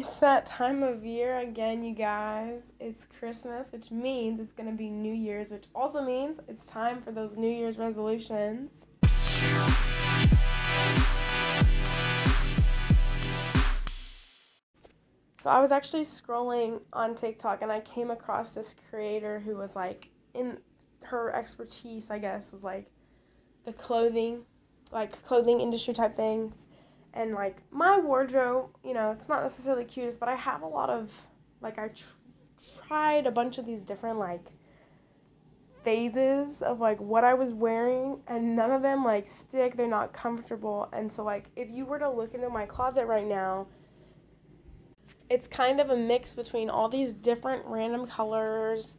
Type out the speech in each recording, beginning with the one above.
It's that time of year again, you guys. It's Christmas, which means it's going to be New Year's, which also means it's time for those New Year's resolutions. So I was actually scrolling on TikTok and I came across this creator who was like in her expertise, I guess, was like the clothing, like clothing industry type things. And like my wardrobe, you know, it's not necessarily cutest, but I have a lot of like I tr- tried a bunch of these different like phases of like what I was wearing and none of them like stick, they're not comfortable. And so like if you were to look into my closet right now, it's kind of a mix between all these different random colors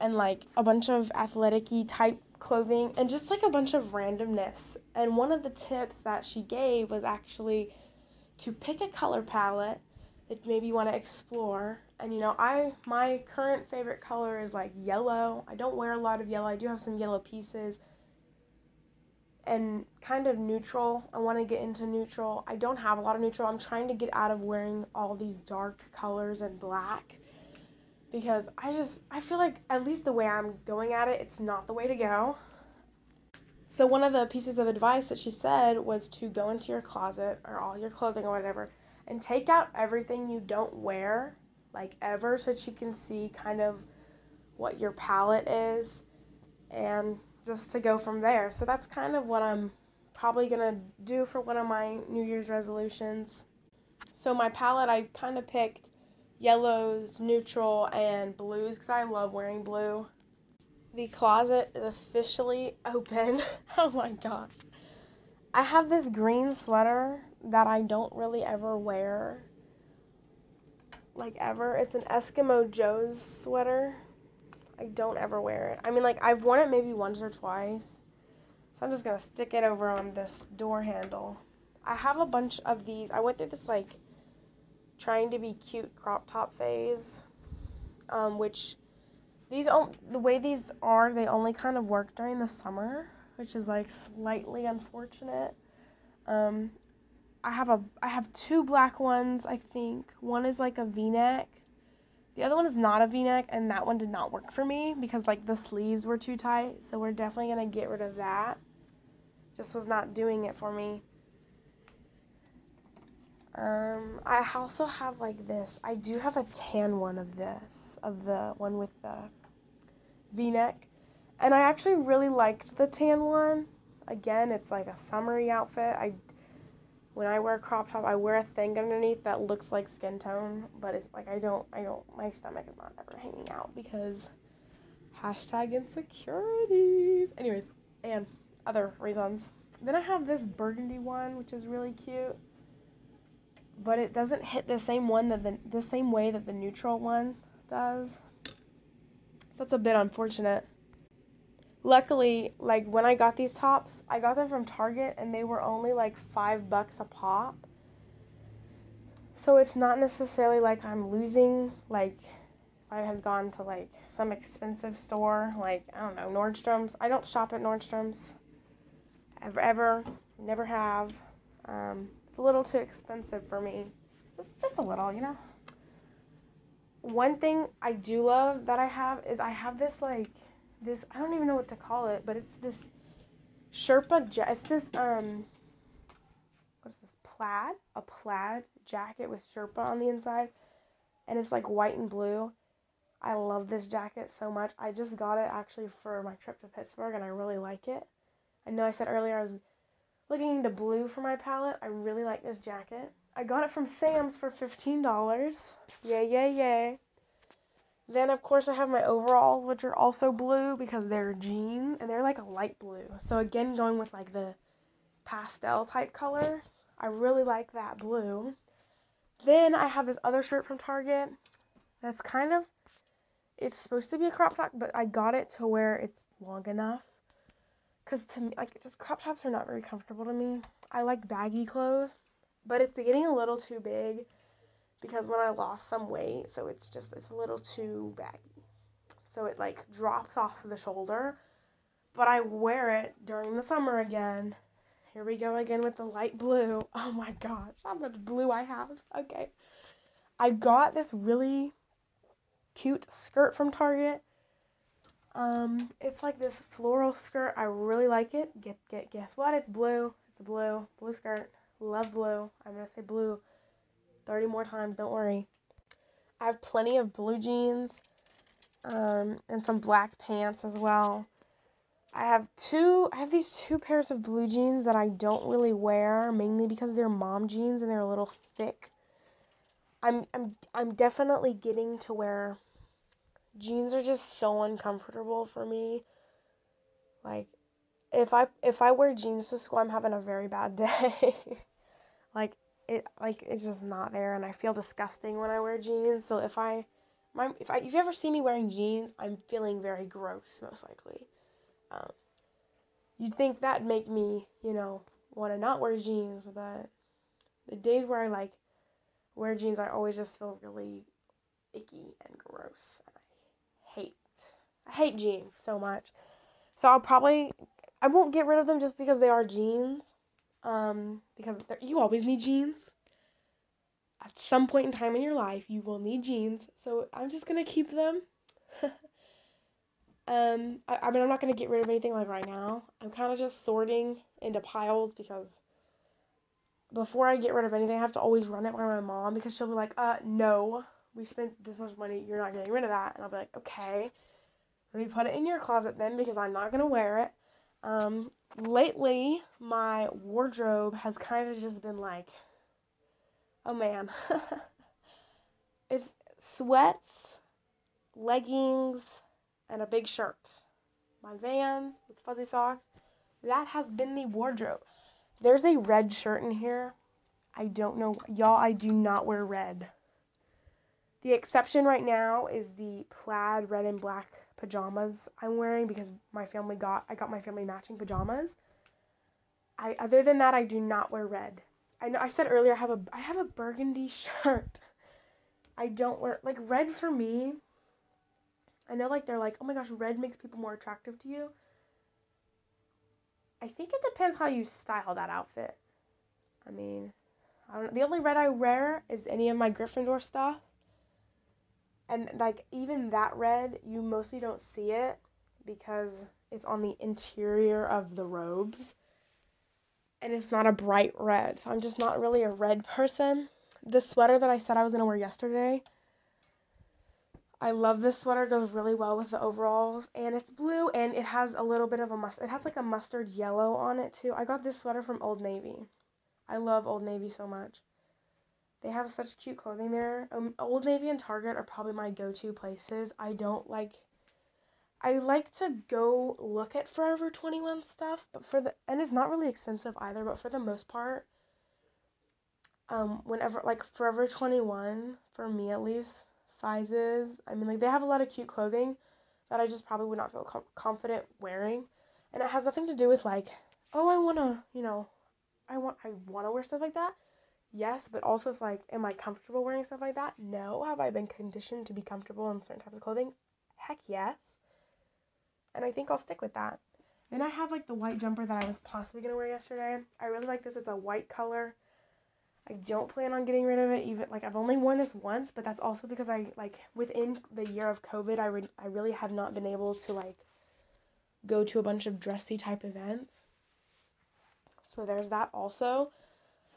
and like a bunch of athletic type clothing and just like a bunch of randomness. And one of the tips that she gave was actually to pick a color palette that maybe you want to explore. And you know, I my current favorite color is like yellow. I don't wear a lot of yellow. I do have some yellow pieces. And kind of neutral. I want to get into neutral. I don't have a lot of neutral. I'm trying to get out of wearing all these dark colors and black because I just I feel like at least the way I'm going at it, it's not the way to go. So one of the pieces of advice that she said was to go into your closet or all your clothing or whatever and take out everything you don't wear like ever so that you can see kind of what your palette is and just to go from there. So that's kind of what I'm probably going to do for one of my New Year's resolutions. So my palette I kind of picked yellows, neutral, and blues because I love wearing blue. The closet is officially open. oh my gosh. I have this green sweater that I don't really ever wear. Like ever. It's an Eskimo Joe's sweater. I don't ever wear it. I mean like I've worn it maybe once or twice. So I'm just gonna stick it over on this door handle. I have a bunch of these. I went through this like trying to be cute crop top phase, um, which these the way these are, they only kind of work during the summer, which is like slightly unfortunate. Um, I have a I have two black ones, I think. One is like a V-neck. The other one is not a V-neck, and that one did not work for me because like the sleeves were too tight. So we're definitely gonna get rid of that. Just was not doing it for me. Um, I also have like this. I do have a tan one of this, of the one with the V-neck, and I actually really liked the tan one. Again, it's like a summery outfit. I when I wear a crop top, I wear a thing underneath that looks like skin tone, but it's like I don't, I don't, my stomach is not ever hanging out because hashtag insecurities. Anyways, and other reasons. Then I have this burgundy one, which is really cute but it doesn't hit the same one that the, the same way that the neutral one does. That's a bit unfortunate. Luckily, like when I got these tops, I got them from Target and they were only like 5 bucks a pop. So it's not necessarily like I'm losing like if I had gone to like some expensive store like I don't know, Nordstrom's. I don't shop at Nordstrom's ever ever, never have. Um, it's a little too expensive for me. Just, just a little, you know. One thing I do love that I have is I have this like this I don't even know what to call it, but it's this Sherpa ja- it's this um what is this plaid? A plaid jacket with Sherpa on the inside and it's like white and blue. I love this jacket so much. I just got it actually for my trip to Pittsburgh and I really like it. I know I said earlier I was looking into blue for my palette. I really like this jacket. I got it from Sam's for $15. Yay, yay, yay. Then, of course, I have my overalls, which are also blue because they're jean and they're like a light blue. So, again, going with like the pastel type color. I really like that blue. Then I have this other shirt from Target that's kind of, it's supposed to be a crop top, but I got it to where it's long enough because to me, like, just crop tops are not very comfortable to me. I like baggy clothes, but it's getting a little too big because when I lost some weight, so it's just, it's a little too baggy. So it, like, drops off the shoulder, but I wear it during the summer again. Here we go again with the light blue. Oh my gosh, how much blue I have. Okay. I got this really cute skirt from Target. Um, it's like this floral skirt. I really like it. Get get guess what? It's blue. It's a blue blue skirt. Love blue. I'm gonna say blue 30 more times. Don't worry. I have plenty of blue jeans, um, and some black pants as well. I have two. I have these two pairs of blue jeans that I don't really wear, mainly because they're mom jeans and they're a little thick. I'm I'm I'm definitely getting to where jeans are just so uncomfortable for me. Like if I if I wear jeans to school, I'm having a very bad day. like it like it's just not there and I feel disgusting when I wear jeans. So if I my if I if you ever see me wearing jeans, I'm feeling very gross most likely. Um, you'd think that'd make me, you know, want to not wear jeans, but the days where I like wear jeans, I always just feel really icky and gross, I hate jeans so much. So I'll probably, I won't get rid of them just because they are jeans, um, because you always need jeans. At some point in time in your life, you will need jeans, so I'm just gonna keep them. Um, I, I mean, I'm not gonna get rid of anything like right now. I'm kind of just sorting into piles because before I get rid of anything, I have to always run it by my mom because she'll be like, uh, no, we spent this much money, you're not getting rid of that. And I'll be like, okay, let me put it in your closet then because I'm not gonna wear it. Um, lately, my wardrobe has kind of just been like, oh man, it's sweats, leggings, and a big shirt. My Vans with fuzzy socks. That has been the wardrobe. There's a red shirt in here. I don't know. Y'all, I do not wear red. The exception right now is the plaid red and black pajamas I'm wearing because my family got I got my family matching pajamas. I other than that I do not wear red. I know I said earlier I have a I have a burgundy shirt. I don't wear like red for me I know like they're like, oh my gosh, red makes people more attractive to you. I think it depends how you style that outfit. I mean, I don't, the only red I wear is any of my Gryffindor stuff. And like even that red, you mostly don't see it because it's on the interior of the robes. And it's not a bright red. So I'm just not really a red person. The sweater that I said I was going to wear yesterday, I love this sweater. It goes really well with the overalls, and it's blue, and it has a little bit of a must. It has like a mustard yellow on it too. I got this sweater from Old Navy. I love Old Navy so much. They have such cute clothing there. Um, Old Navy and Target are probably my go-to places. I don't like. I like to go look at Forever 21 stuff, but for the and it's not really expensive either. But for the most part, um, whenever like Forever 21 for me at least sizes. I mean, like they have a lot of cute clothing that I just probably would not feel com- confident wearing, and it has nothing to do with like, oh, I wanna, you know, I want, I wanna wear stuff like that. Yes, but also it's like, am I comfortable wearing stuff like that? No. Have I been conditioned to be comfortable in certain types of clothing? Heck yes. And I think I'll stick with that. Then I have like the white jumper that I was possibly gonna wear yesterday. I really like this. It's a white color. I don't plan on getting rid of it even like I've only worn this once, but that's also because I like within the year of COVID, I re- I really have not been able to like go to a bunch of dressy type events. So there's that also.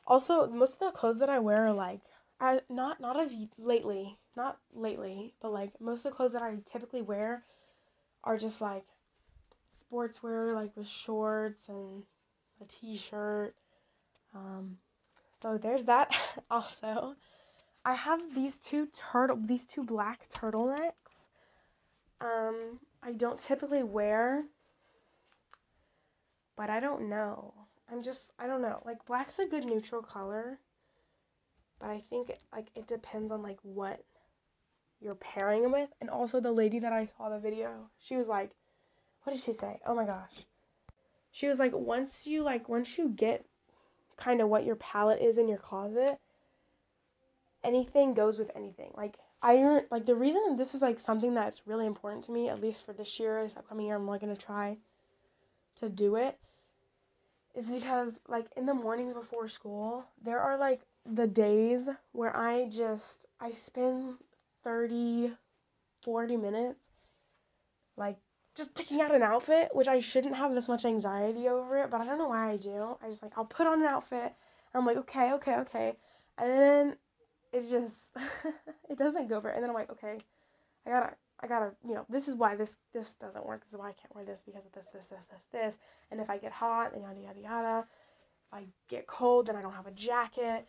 Also, most of the clothes that I wear are like I not not of lately, not lately, but like most of the clothes that I typically wear are just like sportswear like with shorts and a t-shirt um so there's that also. I have these two turtle these two black turtlenecks. Um, I don't typically wear, but I don't know. I'm just I don't know. Like black's a good neutral color, but I think like it depends on like what you're pairing them with. And also the lady that I saw the video, she was like, what did she say? Oh my gosh. She was like once you like once you get kind of what your palette is in your closet, anything goes with anything. Like I like the reason this is like something that's really important to me, at least for this year, this upcoming year, I'm like gonna try to do it, is because like in the mornings before school, there are like the days where I just I spend 30 40 minutes like just picking out an outfit, which I shouldn't have this much anxiety over it, but I don't know why I do. I just like I'll put on an outfit. I'm like, okay, okay, okay. And then it just it doesn't go very and then I'm like, okay, I gotta I gotta you know, this is why this this doesn't work, this is why I can't wear this because of this, this, this, this, this. And if I get hot, then yada yada yada. If I get cold, then I don't have a jacket.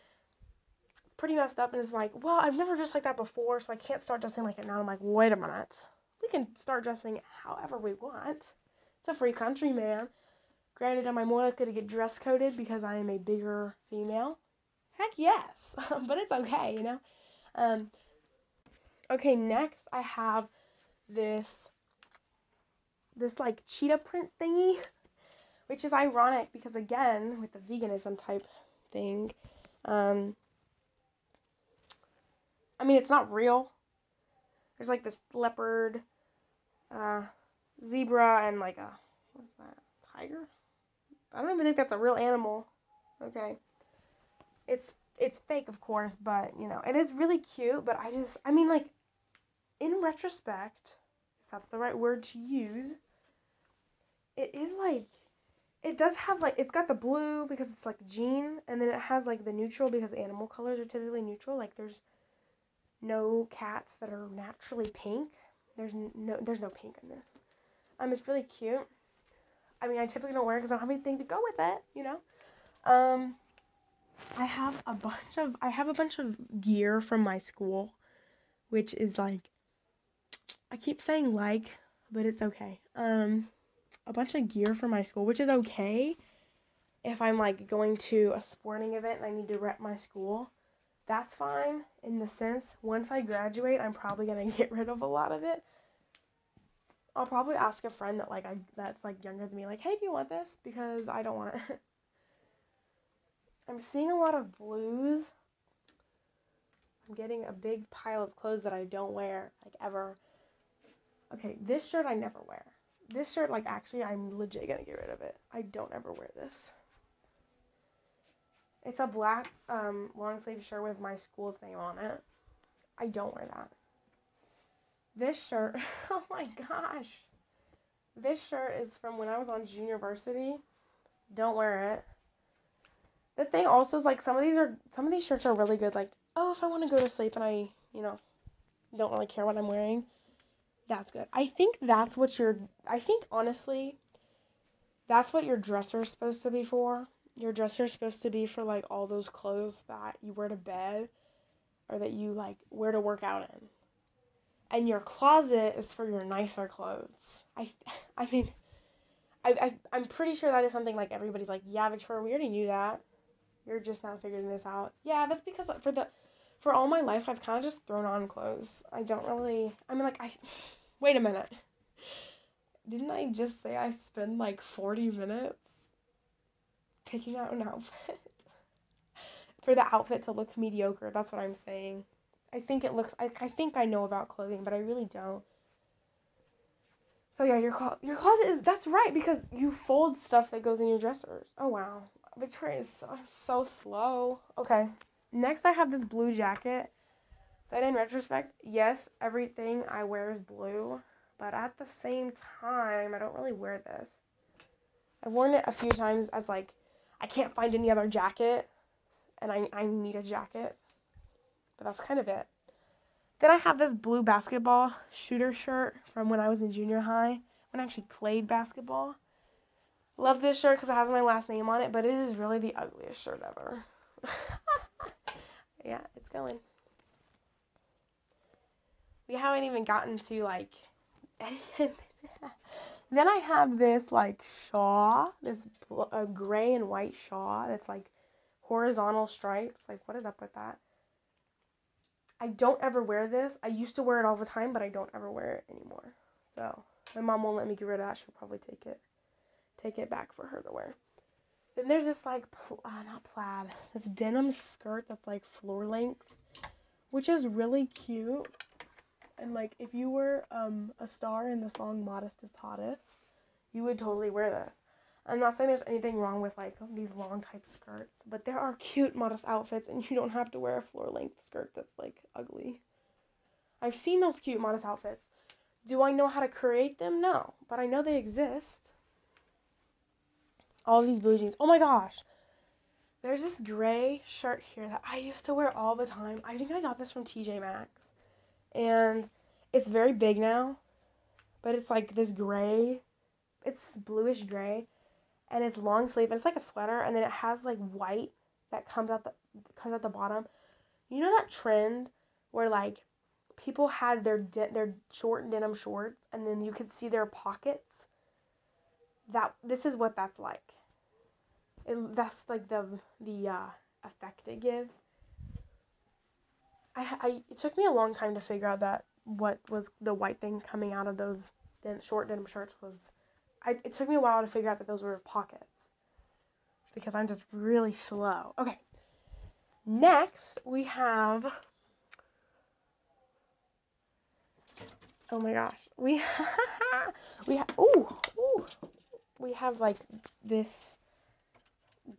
It's pretty messed up and it's like, well, I've never dressed like that before, so I can't start dressing like it now. I'm like, wait a minute. We can start dressing however we want. It's a free country, man. Granted, am I more likely to get dress coded because I am a bigger female? Heck yes, but it's okay, you know. Um, okay, next I have this this like cheetah print thingy, which is ironic because again with the veganism type thing, um, I mean it's not real. There's like this leopard, uh, zebra, and like a what's that tiger? I don't even think that's a real animal. Okay. It's it's fake, of course, but you know, it is really cute. But I just, I mean, like, in retrospect, that's the right word to use, it is like, it does have like, it's got the blue because it's like jean, and then it has like the neutral because animal colors are typically neutral. Like, there's no cats that are naturally pink. There's no, there's no pink in this. Um, it's really cute. I mean, I typically don't wear it because I don't have anything to go with it, you know. Um, I have a bunch of I have a bunch of gear from my school, which is like I keep saying like, but it's okay. Um, a bunch of gear for my school, which is okay if I'm like going to a sporting event and I need to rep my school. That's fine in the sense once I graduate, I'm probably gonna get rid of a lot of it I'll probably ask a friend that like I that's like younger than me, like, hey, do you want this? Because I don't want it. I'm seeing a lot of blues. I'm getting a big pile of clothes that I don't wear, like ever. Okay, this shirt I never wear. This shirt, like, actually, I'm legit gonna get rid of it. I don't ever wear this. It's a black um, long sleeve shirt with my school's name on it. I don't wear that. This shirt, oh my gosh. This shirt is from when I was on junior varsity. Don't wear it. The thing also is like some of these are some of these shirts are really good. Like, oh, if I want to go to sleep and I, you know, don't really care what I'm wearing, that's good. I think that's what your I think honestly, that's what your dresser is supposed to be for. Your dresser is supposed to be for like all those clothes that you wear to bed or that you like wear to work out in and your closet is for your nicer clothes. I, I mean, I, I, I'm pretty sure that is something like everybody's like, yeah, Victoria, we already knew that. You're just now figuring this out. Yeah, that's because for the, for all my life, I've kind of just thrown on clothes. I don't really. I mean, like, I. Wait a minute. Didn't I just say I spend like 40 minutes picking out an outfit? for the outfit to look mediocre. That's what I'm saying. I think it looks. I, I think I know about clothing, but I really don't. So yeah, your clo- your closet is that's right because you fold stuff that goes in your dressers. Oh wow, Victoria is so, so slow. Okay, next I have this blue jacket. That in retrospect, yes, everything I wear is blue, but at the same time, I don't really wear this. I've worn it a few times as like I can't find any other jacket, and I I need a jacket but that's kind of it. Then I have this blue basketball shooter shirt from when I was in junior high, when I actually played basketball. Love this shirt because it has my last name on it, but it is really the ugliest shirt ever. yeah, it's going. We haven't even gotten to like. then I have this like shawl, this a gray and white shawl that's like horizontal stripes. Like, what is up with that? I don't ever wear this. I used to wear it all the time, but I don't ever wear it anymore. So my mom won't let me get rid of that. She'll probably take it, take it back for her to wear. Then there's this like, pl- uh, not plaid, this denim skirt that's like floor length, which is really cute. And like, if you were um a star in the song "Modest is Hottest," you would totally wear this. I'm not saying there's anything wrong with like these long type skirts, but there are cute modest outfits and you don't have to wear a floor length skirt that's like ugly. I've seen those cute modest outfits. Do I know how to create them? No, but I know they exist. All these blue jeans. Oh my gosh. There's this gray shirt here that I used to wear all the time. I think I got this from TJ Maxx. And it's very big now, but it's like this gray. It's bluish gray and it's long sleeve and it's like a sweater and then it has like white that comes out the comes out the bottom. You know that trend where like people had their de- their short denim shorts and then you could see their pockets. That this is what that's like. It, that's like the the uh, effect it gives. I, I it took me a long time to figure out that what was the white thing coming out of those den- short denim shirts was I, it took me a while to figure out that those were pockets because I'm just really slow. Okay. Next, we have Oh my gosh. We we have ooh, ooh. We have like this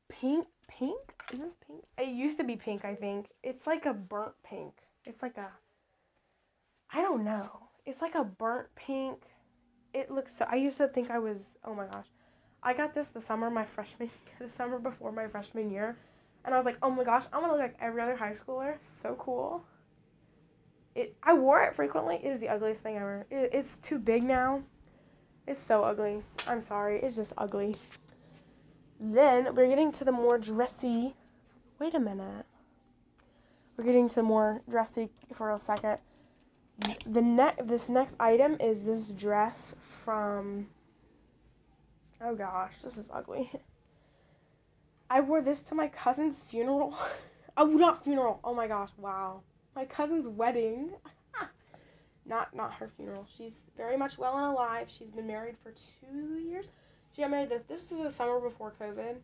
pink pink? Is this pink? It used to be pink, I think. It's like a burnt pink. It's like a I don't know. It's like a burnt pink it looks so I used to think I was oh my gosh. I got this the summer my freshman the summer before my freshman year and I was like, "Oh my gosh, I'm to look like every other high schooler. So cool." It I wore it frequently. It is the ugliest thing ever. It, it's too big now. It's so ugly. I'm sorry. It's just ugly. Then we're getting to the more dressy. Wait a minute. We're getting to more dressy for a second. The ne- this next item is this dress from oh gosh this is ugly. I wore this to my cousin's funeral. Oh not funeral. Oh my gosh wow. My cousin's wedding. Not not her funeral. She's very much well and alive. She's been married for two years. She got married this, this was the summer before covid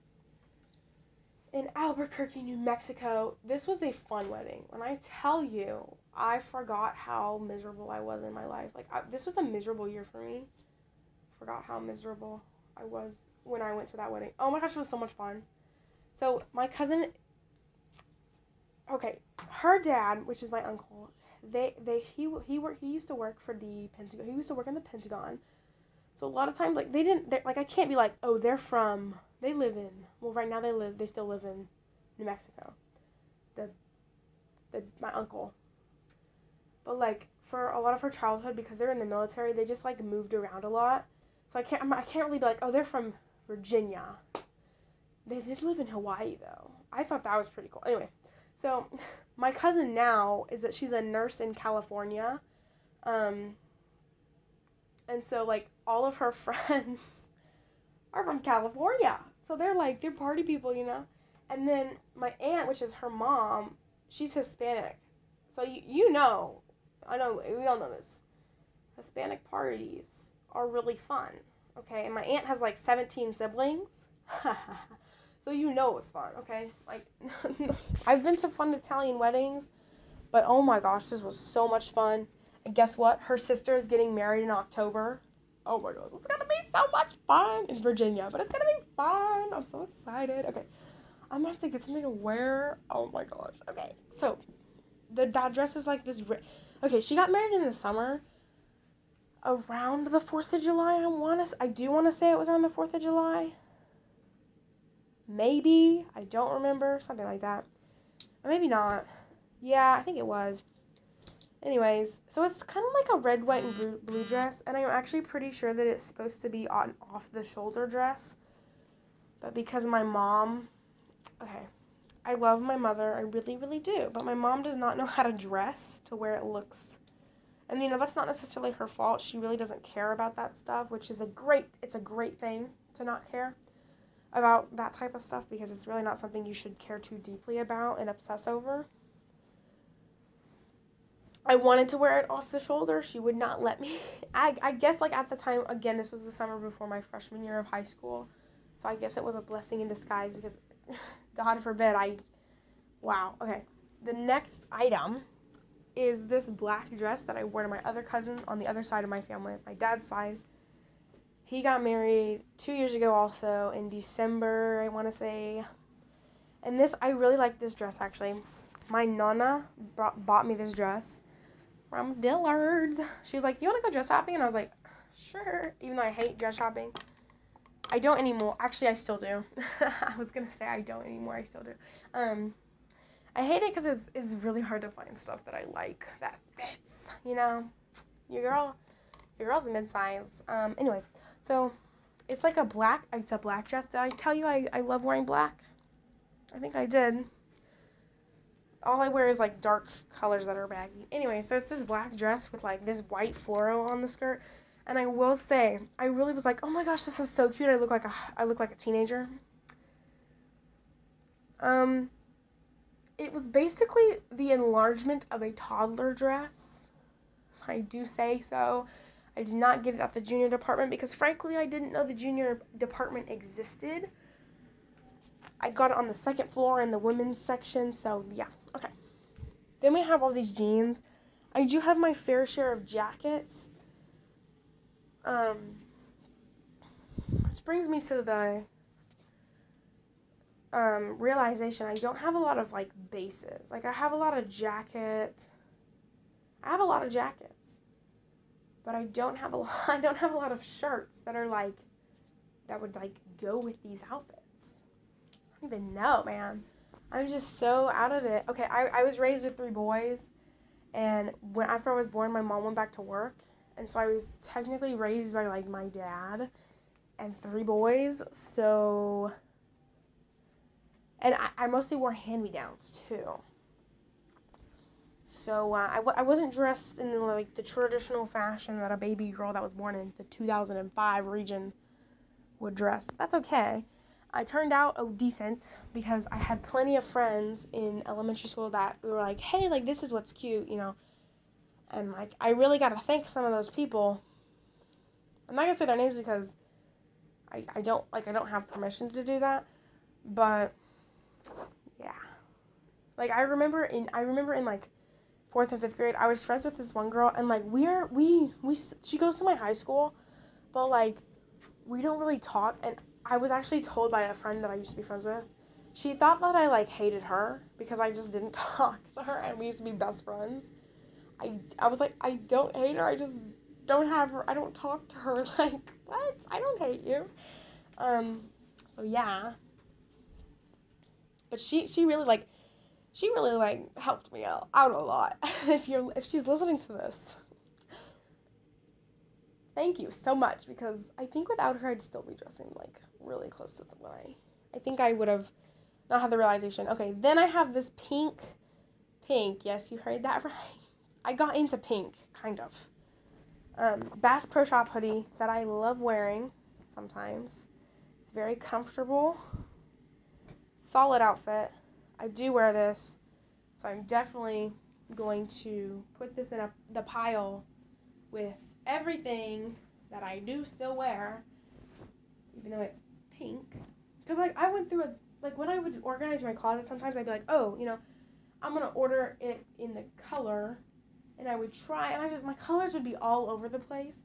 in Albuquerque, New Mexico. This was a fun wedding. When I tell you, I forgot how miserable I was in my life. Like I, this was a miserable year for me. Forgot how miserable I was when I went to that wedding. Oh my gosh, it was so much fun. So my cousin Okay, her dad, which is my uncle, they they he he worked, he used to work for the Pentagon. He used to work in the Pentagon. So a lot of times like they didn't like I can't be like, "Oh, they're from they live in well right now they live they still live in New Mexico. The the my uncle. But like for a lot of her childhood because they're in the military, they just like moved around a lot. So I can't I can't really be like, "Oh, they're from Virginia." They did live in Hawaii though. I thought that was pretty cool. Anyway, so my cousin now is that she's a nurse in California. Um and so like all of her friends are from California. So they're like, they're party people, you know? And then my aunt, which is her mom, she's Hispanic. So you, you know, I know, we all know this. Hispanic parties are really fun, okay? And my aunt has like 17 siblings. so you know it was fun, okay? Like, I've been to fun Italian weddings, but oh my gosh, this was so much fun. And guess what? Her sister is getting married in October. Oh my gosh, it's gonna so much fun in Virginia, but it's gonna be fun. I'm so excited. Okay, I'm gonna have to get something to wear. Oh my gosh. Okay, so the dress is like this. Okay, she got married in the summer, around the Fourth of July. I wanna, I do wanna say it was around the Fourth of July. Maybe I don't remember something like that, or maybe not. Yeah, I think it was. Anyways, so it's kind of like a red, white, and blue dress, and I'm actually pretty sure that it's supposed to be on off the shoulder dress. But because my mom, okay, I love my mother, I really, really do, but my mom does not know how to dress to where it looks. And you know that's not necessarily her fault. She really doesn't care about that stuff, which is a great. It's a great thing to not care about that type of stuff because it's really not something you should care too deeply about and obsess over. I wanted to wear it off the shoulder. She would not let me. I, I guess, like, at the time, again, this was the summer before my freshman year of high school. So I guess it was a blessing in disguise because, God forbid, I. Wow. Okay. The next item is this black dress that I wore to my other cousin on the other side of my family, my dad's side. he got married two years ago also in December, I want to say. And this, I really like this dress actually. My nonna brought, bought me this dress from Dillard's. She was like, "You want to go dress shopping?" And I was like, "Sure." Even though I hate dress shopping, I don't anymore. Actually, I still do. I was gonna say I don't anymore. I still do. Um, I hate it because it's it's really hard to find stuff that I like that fits. You know, your girl, your girl's a mid size. Um, anyways, so it's like a black. It's a black dress. Did I tell you I I love wearing black? I think I did. All I wear is like dark colors that are baggy. Anyway, so it's this black dress with like this white floral on the skirt. And I will say, I really was like, oh my gosh, this is so cute. I look like a I look like a teenager. Um, it was basically the enlargement of a toddler dress. I do say so. I did not get it at the junior department because frankly I didn't know the junior department existed. I got it on the second floor in the women's section, so yeah, okay. Then we have all these jeans. I do have my fair share of jackets. Um, which brings me to the um, realization I don't have a lot of like bases. Like I have a lot of jackets. I have a lot of jackets. But I don't have a lot, I don't have a lot of shirts that are like that would like go with these outfits. Even know, man. I'm just so out of it. Okay, I, I was raised with three boys and when after I was born my mom went back to work and so I was technically raised by like my dad and three boys. So and I, I mostly wore hand-me-downs too. So uh, I, w- I wasn't dressed in like the traditional fashion that a baby girl that was born in the 2005 region would dress. That's okay. I turned out oh, decent because I had plenty of friends in elementary school that were like, "Hey, like this is what's cute," you know. And like I really got to thank some of those people. I'm not gonna say their names because I, I don't like I don't have permission to do that, but yeah. Like I remember in I remember in like fourth and fifth grade I was friends with this one girl and like we are we we she goes to my high school, but like we don't really talk and I was actually told by a friend that I used to be friends with. She thought that I like hated her because I just didn't talk to her and we used to be best friends. I I was like I don't hate her. I just don't have her. I don't talk to her. Like what? I don't hate you. Um. So yeah, but she she really like she really like helped me out, out a lot. if you're if she's listening to this, thank you so much because I think without her I'd still be dressing like really close to the I I think I would have not had the realization. Okay, then I have this pink pink. Yes, you heard that right. I got into pink kind of. Um, Bass Pro Shop hoodie that I love wearing sometimes. It's very comfortable solid outfit. I do wear this, so I'm definitely going to put this in a, the pile with everything that I do still wear, even though it's pink. Because like I went through a like when I would organize my closet, sometimes I'd be like, oh, you know, I'm gonna order it in the color, and I would try, and I just my colors would be all over the place.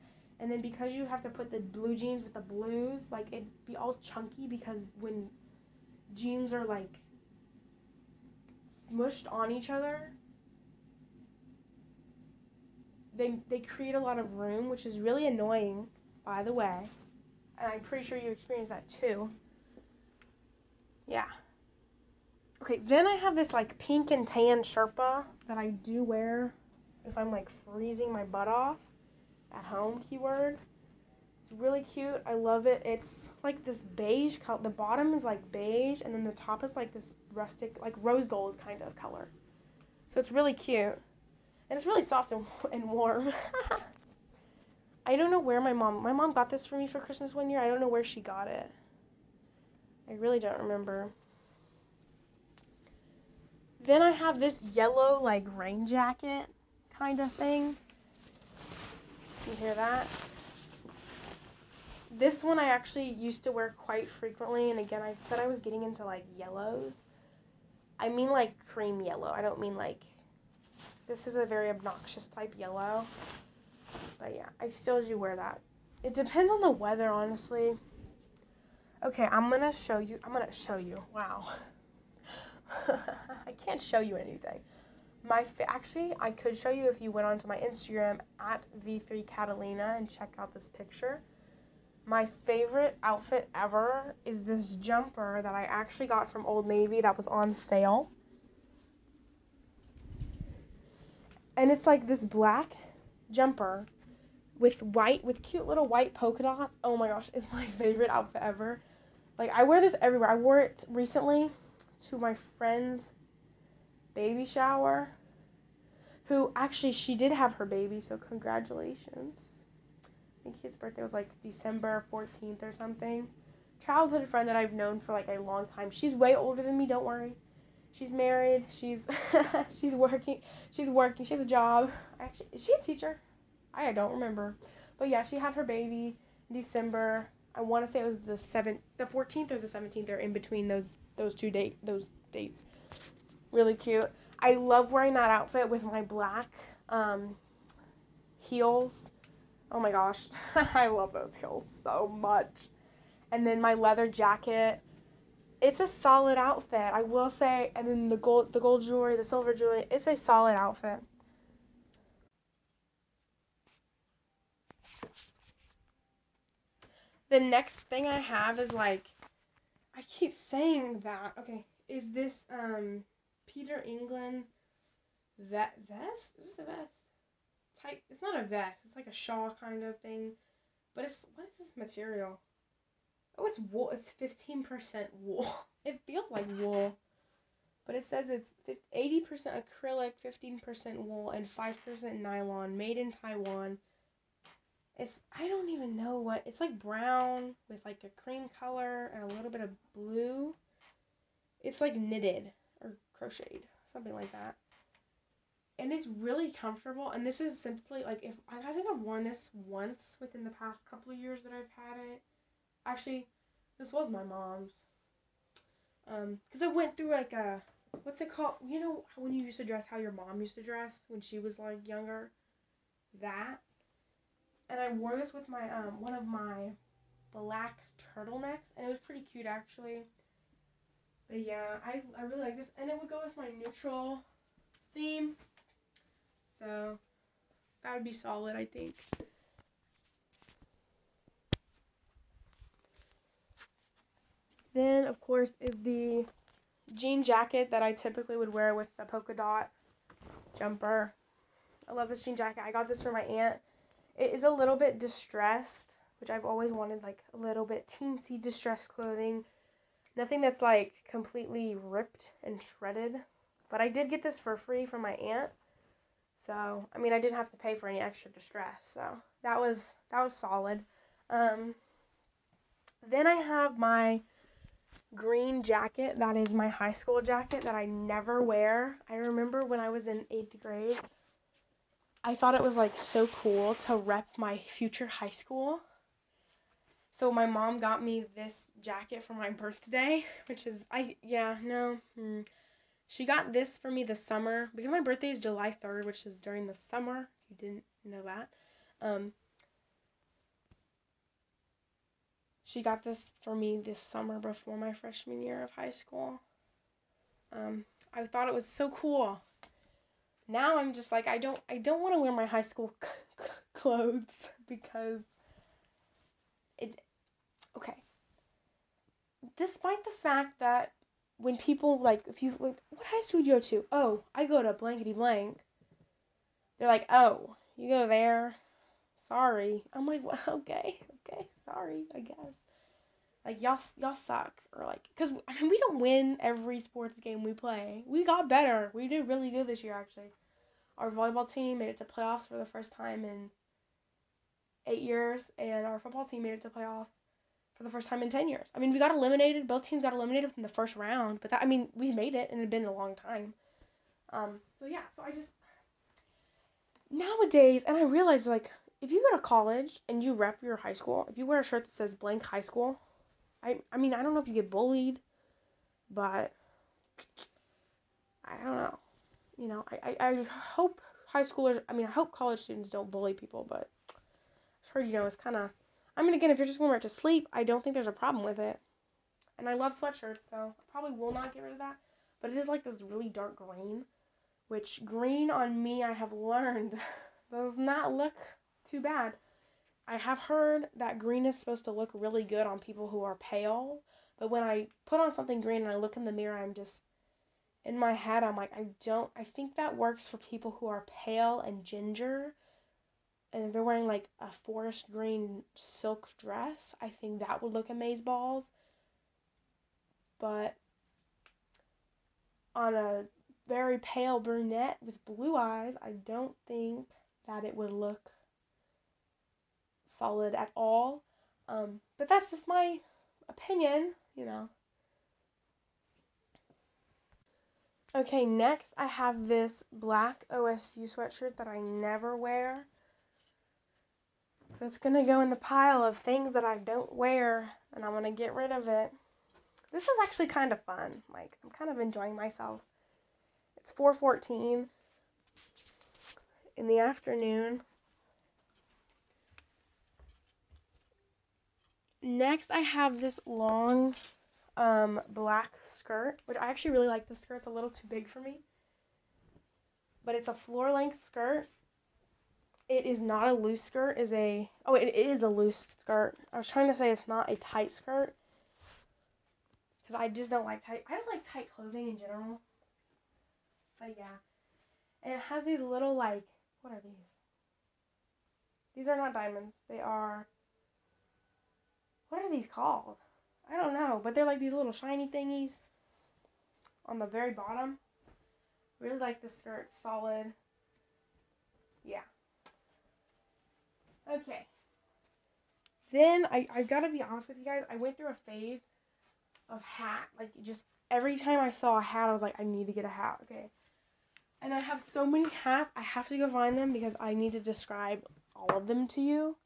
And then because you have to put the blue jeans with the blues, like it'd be all chunky because when jeans are like smushed on each other, they they create a lot of room, which is really annoying, by the way. And I'm pretty sure you experience that too. Yeah. Okay, then I have this like pink and tan Sherpa that I do wear if I'm like freezing my butt off at home keyword. It's really cute. I love it. It's like this beige color. The bottom is like beige, and then the top is like this rustic, like rose gold kind of color. So it's really cute, and it's really soft and, and warm. I don't know where my mom. My mom got this for me for Christmas one year. I don't know where she got it. I really don't remember. Then I have this yellow like rain jacket kind of thing. You hear that? This one I actually used to wear quite frequently, and again, I said I was getting into like yellows. I mean like cream yellow. I don't mean like. This is a very obnoxious type yellow. But yeah, I still do wear that it depends on the weather, honestly. Okay, I'm gonna show you. I'm gonna show you. Wow. I can't show you anything. My fa- actually, I could show you if you went onto my Instagram at v3 Catalina and check out this picture. My favorite outfit ever is this jumper that I actually got from Old Navy that was on sale. And it's like this black jumper with white with cute little white polka dots. Oh my gosh, it's my favorite outfit ever. Like I wear this everywhere. I wore it recently to my friend's baby shower. Who actually she did have her baby, so congratulations. I think his birthday was like December 14th or something. Childhood friend that I've known for like a long time. She's way older than me, don't worry. She's married. She's she's working. She's working. She has a job. Actually, is she a teacher? I don't remember. But yeah, she had her baby in December. I want to say it was the 7th, the 14th or the 17th or in between those those two date those dates. Really cute. I love wearing that outfit with my black um, heels. Oh my gosh, I love those heels so much. And then my leather jacket. It's a solid outfit, I will say. And then the gold, the gold jewelry, the silver jewelry. It's a solid outfit. The next thing I have is like, I keep saying that. Okay, is this um Peter England that vest? Is this a vest? Type. It's not a vest. It's like a shawl kind of thing. But it's what is this material? Oh, it's wool. It's fifteen percent wool. It feels like wool, but it says it's eighty percent acrylic, fifteen percent wool, and five percent nylon. Made in Taiwan. It's I don't even know what it's like brown with like a cream color and a little bit of blue. It's like knitted or crocheted, something like that. And it's really comfortable. And this is simply like if I, think I've worn this once within the past couple of years that I've had it. Actually, this was my mom's. Um, cause I went through like a what's it called? You know when you used to dress how your mom used to dress when she was like younger. That and I wore this with my um one of my black turtlenecks, and it was pretty cute actually. But yeah, I I really like this, and it would go with my neutral theme, so that would be solid, I think. Then, of course, is the jean jacket that I typically would wear with the polka dot jumper. I love this jean jacket. I got this for my aunt it is a little bit distressed, which I've always wanted like a little bit teensy distressed clothing. Nothing that's like completely ripped and shredded. But I did get this for free from my aunt. So, I mean, I didn't have to pay for any extra distress. So, that was that was solid. Um then I have my green jacket. That is my high school jacket that I never wear. I remember when I was in 8th grade, I thought it was like so cool to rep my future high school. So my mom got me this jacket for my birthday, which is I yeah, no. Hmm. She got this for me this summer because my birthday is July 3rd, which is during the summer. You didn't know that. Um She got this for me this summer before my freshman year of high school. Um I thought it was so cool now I'm just like I don't I don't want to wear my high school c- clothes because it okay. Despite the fact that when people like if you like, what high school do you go to? Oh, I go to blankety blank. They're like, "Oh, you go there?" Sorry. I'm like, well, "Okay, okay, sorry, I guess." Like y'all y'all suck or like cuz I mean we don't win every sports game we play. We got better. We did really good this year actually our volleyball team made it to playoffs for the first time in eight years, and our football team made it to playoffs for the first time in ten years. I mean, we got eliminated. Both teams got eliminated within the first round, but that I mean, we made it, and it had been a long time. Um, so yeah, so I just nowadays, and I realize like if you go to college and you rep your high school, if you wear a shirt that says blank high school, I I mean I don't know if you get bullied, but I don't know you know, I, I, I hope high schoolers, I mean, I hope college students don't bully people, but I've heard, you know, it's kind of I mean, again, if you're just going to wear it to sleep, I don't think there's a problem with it. And I love sweatshirts, so I probably will not get rid of that. But it is like this really dark green, which green on me, I have learned, does not look too bad. I have heard that green is supposed to look really good on people who are pale, but when I put on something green and I look in the mirror, I'm just in my head, I'm like, I don't, I think that works for people who are pale and ginger. And they're wearing like a forest green silk dress. I think that would look amazeballs. But on a very pale brunette with blue eyes, I don't think that it would look solid at all. Um, but that's just my opinion, you know. Okay, next I have this black OSU sweatshirt that I never wear. So it's going to go in the pile of things that I don't wear and I'm going to get rid of it. This is actually kind of fun. Like I'm kind of enjoying myself. It's 4:14 in the afternoon. Next, I have this long um, black skirt, which I actually really like. This skirt. It's a little too big for me, but it's a floor length skirt. It is not a loose skirt. Is a oh, it is a loose skirt. I was trying to say it's not a tight skirt because I just don't like tight. I don't like tight clothing in general. But yeah, and it has these little like what are these? These are not diamonds. They are what are these called? I don't know, but they're like these little shiny thingies on the very bottom. Really like the skirt, solid. Yeah. Okay. Then I I gotta be honest with you guys. I went through a phase of hat. Like just every time I saw a hat, I was like, I need to get a hat. Okay. And I have so many hats. I have to go find them because I need to describe all of them to you.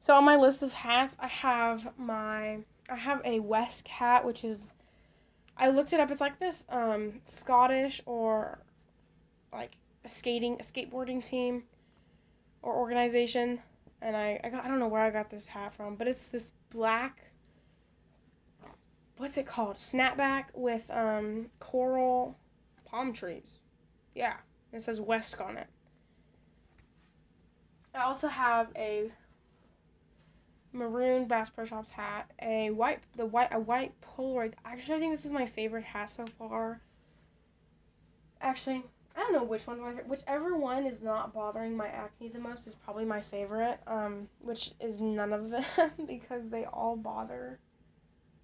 So on my list of hats, I have my I have a West hat, which is I looked it up. It's like this um, Scottish or like a skating, a skateboarding team or organization, and I I, got, I don't know where I got this hat from, but it's this black. What's it called? Snapback with um, coral palm trees. Yeah, it says West on it. I also have a maroon Bass Pro Shops hat, a white the white a white Polaroid. Actually, I think this is my favorite hat so far. Actually, I don't know which one's my favorite. Whichever one is not bothering my acne the most is probably my favorite. Um, which is none of them because they all bother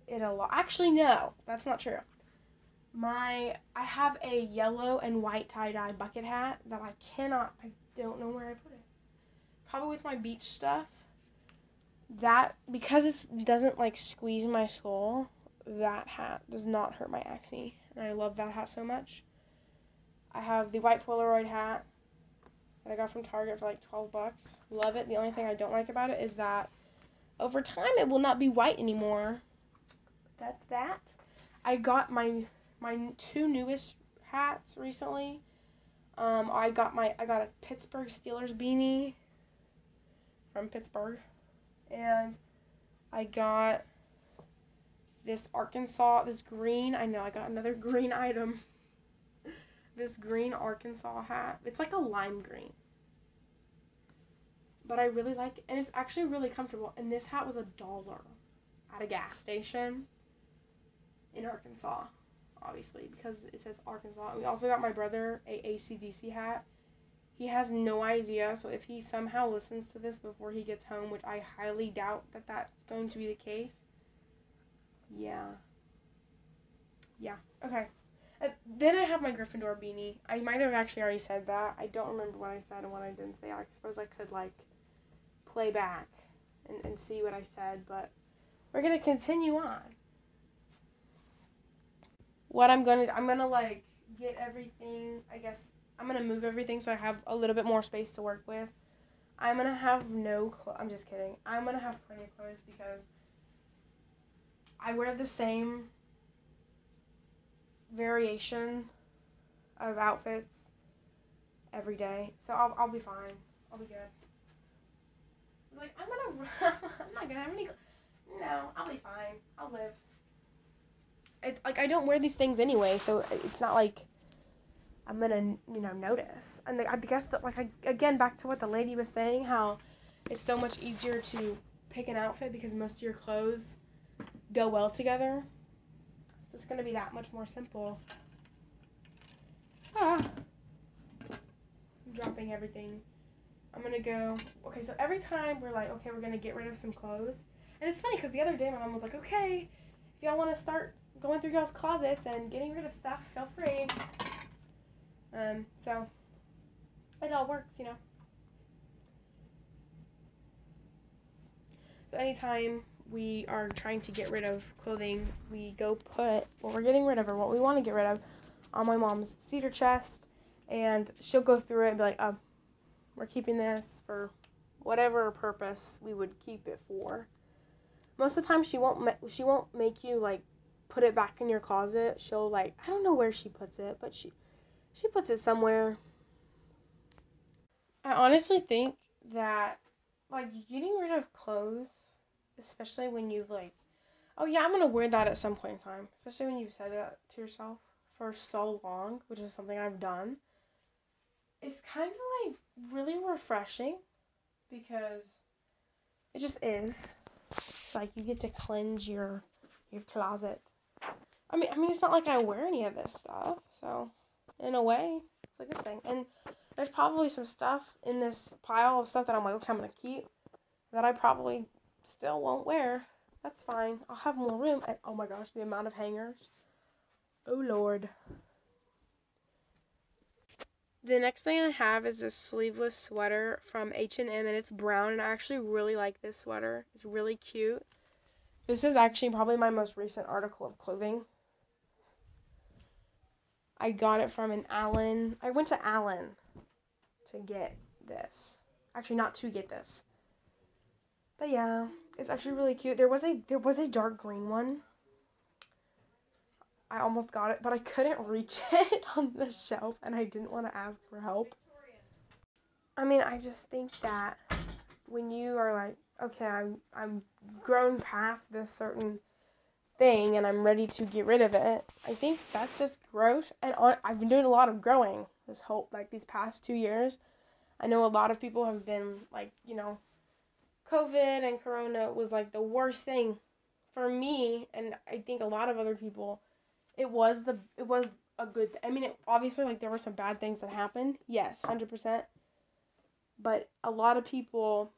it a lot. Actually, no, that's not true. My I have a yellow and white tie dye bucket hat that I cannot. I don't know where I put it. Probably with my beach stuff that because it doesn't like squeeze my skull, that hat does not hurt my acne, and I love that hat so much. I have the white Polaroid hat that I got from Target for like 12 bucks. Love it. The only thing I don't like about it is that over time it will not be white anymore. That's that. I got my my two newest hats recently. Um, I got my I got a Pittsburgh Steelers beanie from Pittsburgh and I got this Arkansas, this green, I know I got another green item. this green Arkansas hat. It's like a lime green. But I really like it, and it's actually really comfortable. And this hat was a dollar at a gas station in Arkansas, obviously, because it says Arkansas. We also got my brother a ACDC hat he has no idea, so if he somehow listens to this before he gets home, which I highly doubt that that's going to be the case, yeah. Yeah, okay. Uh, then I have my Gryffindor beanie. I might have actually already said that. I don't remember what I said and what I didn't say. I suppose I could, like, play back and, and see what I said, but we're going to continue on. What I'm going to, I'm going to, like, get everything, I guess, I'm gonna move everything so I have a little bit more space to work with. I'm gonna have no clothes. I'm just kidding. I'm gonna have plenty of clothes because I wear the same variation of outfits every day, so I'll I'll be fine. I'll be good. He's like, I'm gonna, I'm not gonna have any. No, I'll be fine. I'll live. It, like I don't wear these things anyway, so it's not like I'm gonna, you know, notice. And I guess that, like, I, again, back to what the lady was saying, how it's so much easier to pick an outfit because most of your clothes go well together. It's just gonna be that much more simple. Ah. I'm dropping everything. I'm gonna go. Okay, so every time we're like, okay, we're gonna get rid of some clothes. And it's funny because the other day my mom was like, okay, if y'all want to start going through y'all's closets and getting rid of stuff, feel free. Um, so it all works, you know. So anytime we are trying to get rid of clothing, we go put what we're getting rid of or what we want to get rid of on my mom's cedar chest, and she'll go through it and be like, "Oh, we're keeping this for whatever purpose we would keep it for." Most of the time, she won't ma- she won't make you like put it back in your closet. She'll like I don't know where she puts it, but she she puts it somewhere. I honestly think that like getting rid of clothes, especially when you've like oh yeah, I'm gonna wear that at some point in time, especially when you've said that to yourself for so long, which is something I've done. It's kind of like really refreshing because it just is. Like you get to cleanse your your closet. I mean, I mean, it's not like I wear any of this stuff, so in a way, it's a good thing. And there's probably some stuff in this pile of stuff that I'm like, okay, I'm gonna keep that I probably still won't wear. That's fine. I'll have more room. And oh my gosh, the amount of hangers. Oh lord. The next thing I have is this sleeveless sweater from H&M and it's brown and I actually really like this sweater. It's really cute. This is actually probably my most recent article of clothing. I got it from an Allen. I went to Allen to get this. Actually, not to get this. But yeah, it's actually really cute. There was a there was a dark green one. I almost got it, but I couldn't reach it on the shelf and I didn't want to ask for help. I mean, I just think that when you are like, okay, I'm I'm grown past this certain thing and I'm ready to get rid of it. I think that's just growth and I've been doing a lot of growing this whole like these past 2 years. I know a lot of people have been like, you know, COVID and corona was like the worst thing for me and I think a lot of other people it was the it was a good th- I mean it, obviously like there were some bad things that happened. Yes, 100%. But a lot of people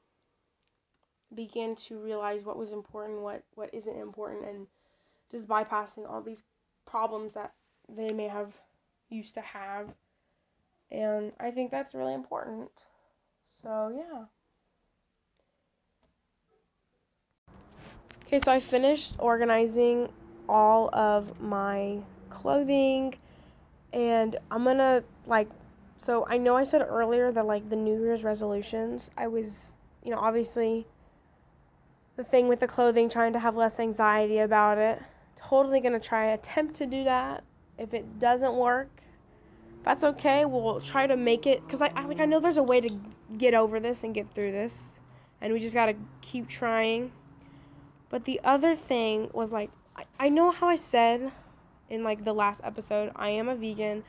began to realize what was important, what what isn't important and just bypassing all these problems that they may have used to have. And I think that's really important. So, yeah. Okay, so I finished organizing all of my clothing and I'm going to like so I know I said earlier that like the New Year's resolutions, I was, you know, obviously the thing with the clothing trying to have less anxiety about it totally gonna try attempt to do that. If it doesn't work, that's okay. We'll try to make it because I, I like I know there's a way to get over this and get through this, and we just gotta keep trying. But the other thing was like I, I know how I said in like the last episode I am a vegan.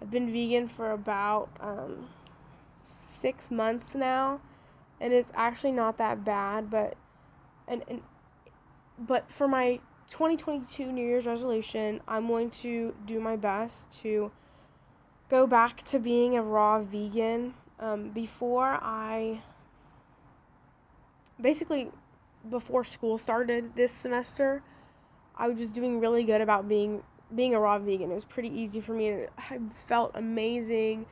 I've been vegan for about um, six months now, and it's actually not that bad. But and and but for my 2022 New Year's resolution, I'm going to do my best to go back to being a raw vegan. Um, before I basically before school started this semester, I was doing really good about being being a raw vegan. It was pretty easy for me. I felt amazing.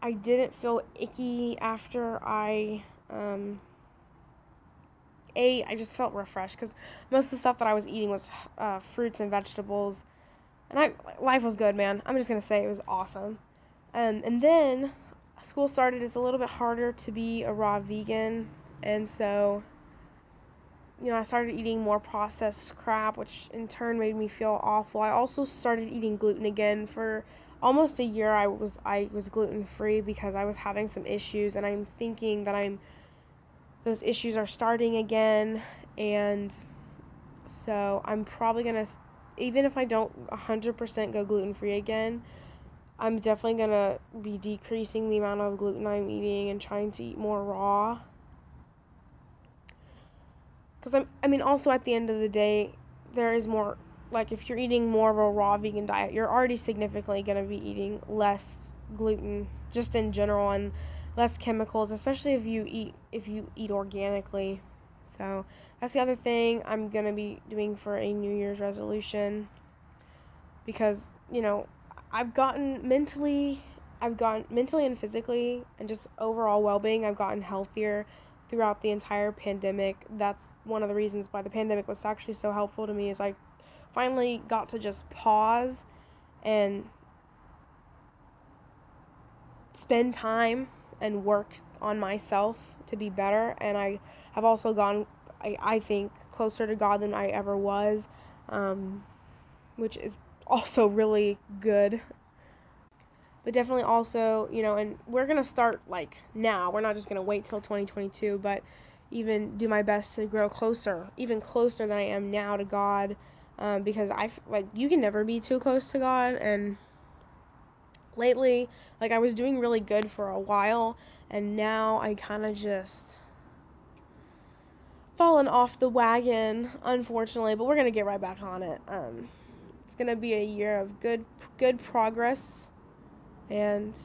I didn't feel icky after I um, ate, I just felt refreshed because most of the stuff that I was eating was uh, fruits and vegetables, and I life was good, man. I'm just gonna say it was awesome. Um, and then school started. It's a little bit harder to be a raw vegan, and so you know I started eating more processed crap, which in turn made me feel awful. I also started eating gluten again for almost a year. I was I was gluten free because I was having some issues, and I'm thinking that I'm those issues are starting again, and so I'm probably gonna, even if I don't 100% go gluten free again, I'm definitely gonna be decreasing the amount of gluten I'm eating and trying to eat more raw. Because I'm, I mean, also at the end of the day, there is more, like, if you're eating more of a raw vegan diet, you're already significantly gonna be eating less gluten, just in general, and less chemicals, especially if you eat if you eat organically. So that's the other thing I'm gonna be doing for a New Year's resolution because you know I've gotten mentally I've gotten mentally and physically and just overall well-being I've gotten healthier throughout the entire pandemic. That's one of the reasons why the pandemic was actually so helpful to me is I finally got to just pause and spend time and work on myself to be better. And I have also gone, I, I think, closer to God than I ever was, um, which is also really good. But definitely also, you know, and we're going to start like now. We're not just going to wait till 2022, but even do my best to grow closer, even closer than I am now to God. Um, because I like you can never be too close to God, and lately, like I was doing really good for a while, and now I kind of just fallen off the wagon, unfortunately. But we're gonna get right back on it. Um, it's gonna be a year of good, good progress, and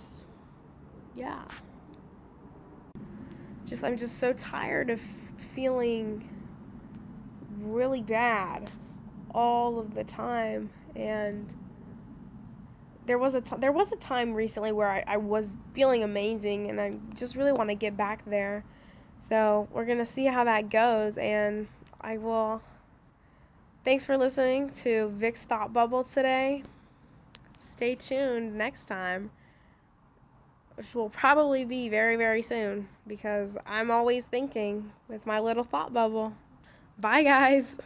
yeah. Just I'm just so tired of feeling really bad all of the time and there was a t- there was a time recently where I, I was feeling amazing and I just really want to get back there. So we're gonna see how that goes and I will thanks for listening to Vic's Thought Bubble today. Stay tuned next time. Which will probably be very, very soon because I'm always thinking with my little thought bubble. Bye guys.